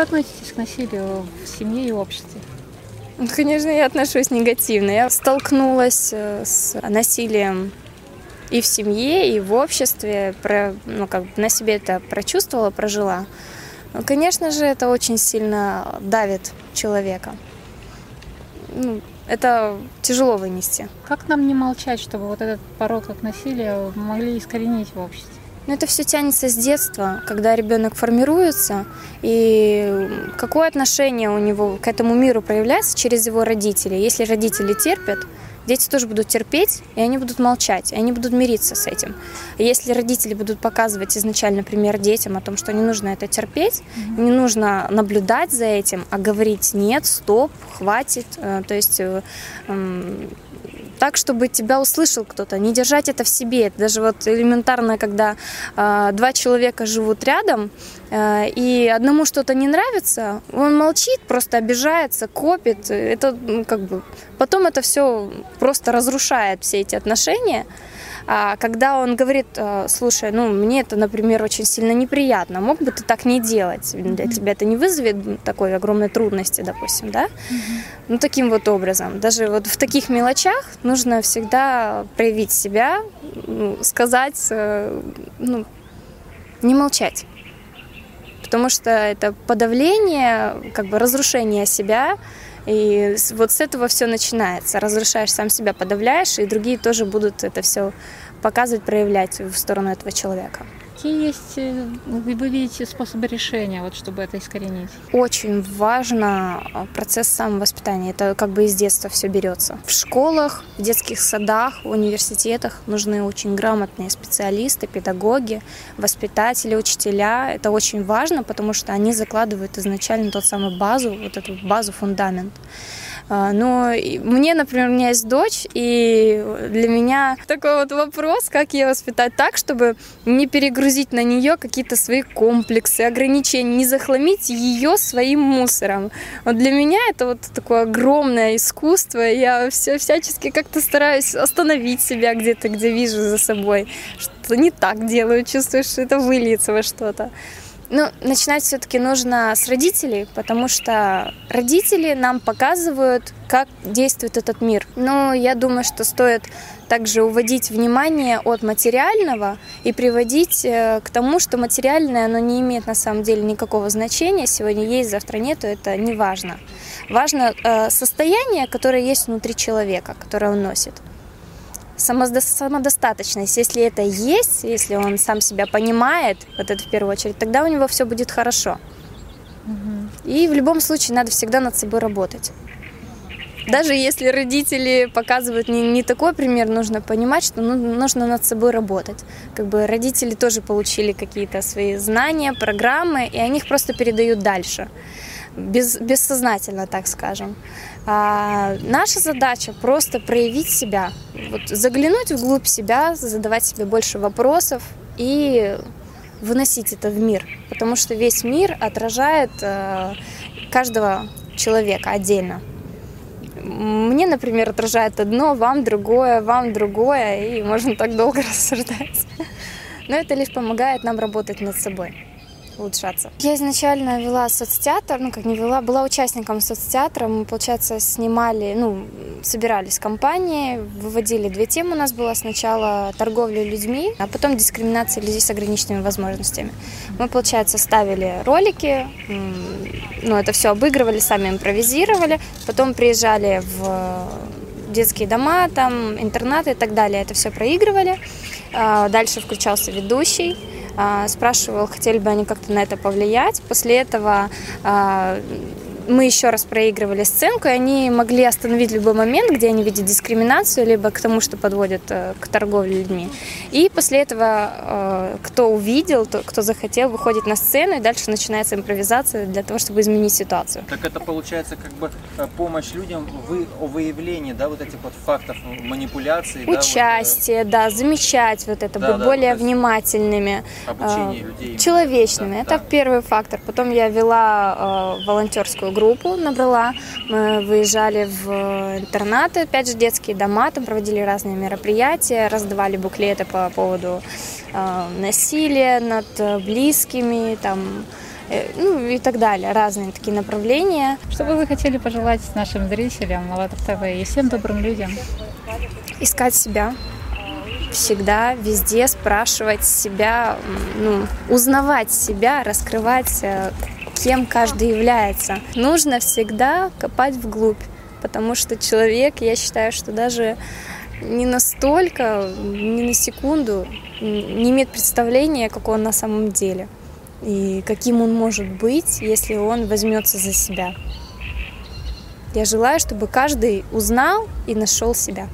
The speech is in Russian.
Вы относитесь к насилию в семье и обществе? Конечно, я отношусь негативно. Я столкнулась э, с насилием и в семье, и в обществе. Про, ну, как бы на себе это прочувствовала, прожила. Ну, конечно же, это очень сильно давит человека. Ну, это тяжело вынести. Как нам не молчать, чтобы вот этот порог как насилие могли искоренить в обществе? Но это все тянется с детства, когда ребенок формируется, и какое отношение у него к этому миру проявляется через его родителей. Если родители терпят, дети тоже будут терпеть, и они будут молчать, и они будут мириться с этим. Если родители будут показывать изначально пример детям о том, что не нужно это терпеть, mm-hmm. не нужно наблюдать за этим, а говорить нет, стоп, хватит, э, то есть э, так, чтобы тебя услышал кто-то, не держать это в себе. Это даже вот элементарно, когда э, два человека живут рядом, э, и одному что-то не нравится, он молчит, просто обижается, копит. Это ну, как бы потом это все просто разрушает все эти отношения. А когда он говорит, э, слушай, ну мне это, например, очень сильно неприятно, мог бы ты так не делать, для тебя это не вызовет такой огромной трудности, допустим, да? Ну таким вот образом, даже вот в таких мелочах нужно всегда проявить себя, сказать, э, ну, не молчать потому что это подавление, как бы разрушение себя, и вот с этого все начинается. Разрушаешь сам себя, подавляешь, и другие тоже будут это все показывать, проявлять в сторону этого человека. Какие есть, э, вы видите, способы решения, вот, чтобы это искоренить? Очень важно а, процесс самовоспитания. Это как бы из детства все берется. В школах, в детских садах, в университетах нужны очень грамотные специалисты, педагоги, воспитатели, учителя. Это очень важно, потому что они закладывают изначально тот самый базу, вот эту базу, фундамент. А, но мне, например, у меня есть дочь, и для меня такой вот вопрос, как ее воспитать так, чтобы не перегрузить на нее какие-то свои комплексы, ограничения, не захламить ее своим мусором. Вот для меня это вот такое огромное искусство. Я все всячески как-то стараюсь остановить себя где-то, где вижу за собой, что не так делаю, чувствую, что это выльется во что-то. Ну, начинать все-таки нужно с родителей, потому что родители нам показывают, как действует этот мир. Но я думаю, что стоит также уводить внимание от материального и приводить э, к тому, что материальное, оно не имеет на самом деле никакого значения. Сегодня есть, завтра нету, это не важно. Важно э, состояние, которое есть внутри человека, которое он носит самодостаточность. Если это есть, если он сам себя понимает, вот это в первую очередь, тогда у него все будет хорошо. И в любом случае надо всегда над собой работать. Даже если родители показывают не, не такой пример, нужно понимать, что ну, нужно над собой работать. Как бы родители тоже получили какие-то свои знания, программы, и они их просто передают дальше. Без, бессознательно, так скажем. А наша задача просто проявить себя, вот, заглянуть вглубь себя, задавать себе больше вопросов и выносить это в мир, потому что весь мир отражает э, каждого человека отдельно. Мне, например, отражает одно, вам другое, вам другое, и можно так долго рассуждать. Но это лишь помогает нам работать над собой улучшаться. Я изначально вела соцтеатр, ну как не вела, была участником соцтеатра. Мы, получается, снимали, ну, собирались компании, выводили две темы у нас было. Сначала торговля людьми, а потом дискриминация людей с ограниченными возможностями. Мы, получается, ставили ролики, ну, это все обыгрывали, сами импровизировали. Потом приезжали в детские дома, там, интернаты и так далее. Это все проигрывали. А, дальше включался ведущий. А, спрашивал, хотели бы они как-то на это повлиять. После этого а, мы еще раз проигрывали сценку, и они могли остановить любой момент, где они видят дискриминацию, либо к тому, что подводят э, к торговле людьми. И после этого, э, кто увидел, кто захотел, выходит на сцену, и дальше начинается импровизация для того, чтобы изменить ситуацию. Так это получается как бы э, помощь людям в о выявлении, да, вот этих вот фактов манипуляции. Участие, да, вот, да замечать вот это, да, быть да, более внимательными. Обучение людей. Человечными. Да, это да. первый фактор. Потом я вела волонтерскую группу группу набрала. Мы выезжали в интернаты, опять же, детские дома, там проводили разные мероприятия, раздавали буклеты по поводу э, насилия над близкими, там, э, ну и так далее, разные такие направления. Что бы вы хотели пожелать нашим зрителям АЛЛАТРА ТВ и всем добрым людям? Искать себя, всегда, везде спрашивать себя, ну, узнавать себя, раскрывать, э, кем каждый является. Нужно всегда копать вглубь, потому что человек, я считаю, что даже не настолько, ни на секунду не имеет представления, какой он на самом деле и каким он может быть, если он возьмется за себя. Я желаю, чтобы каждый узнал и нашел себя.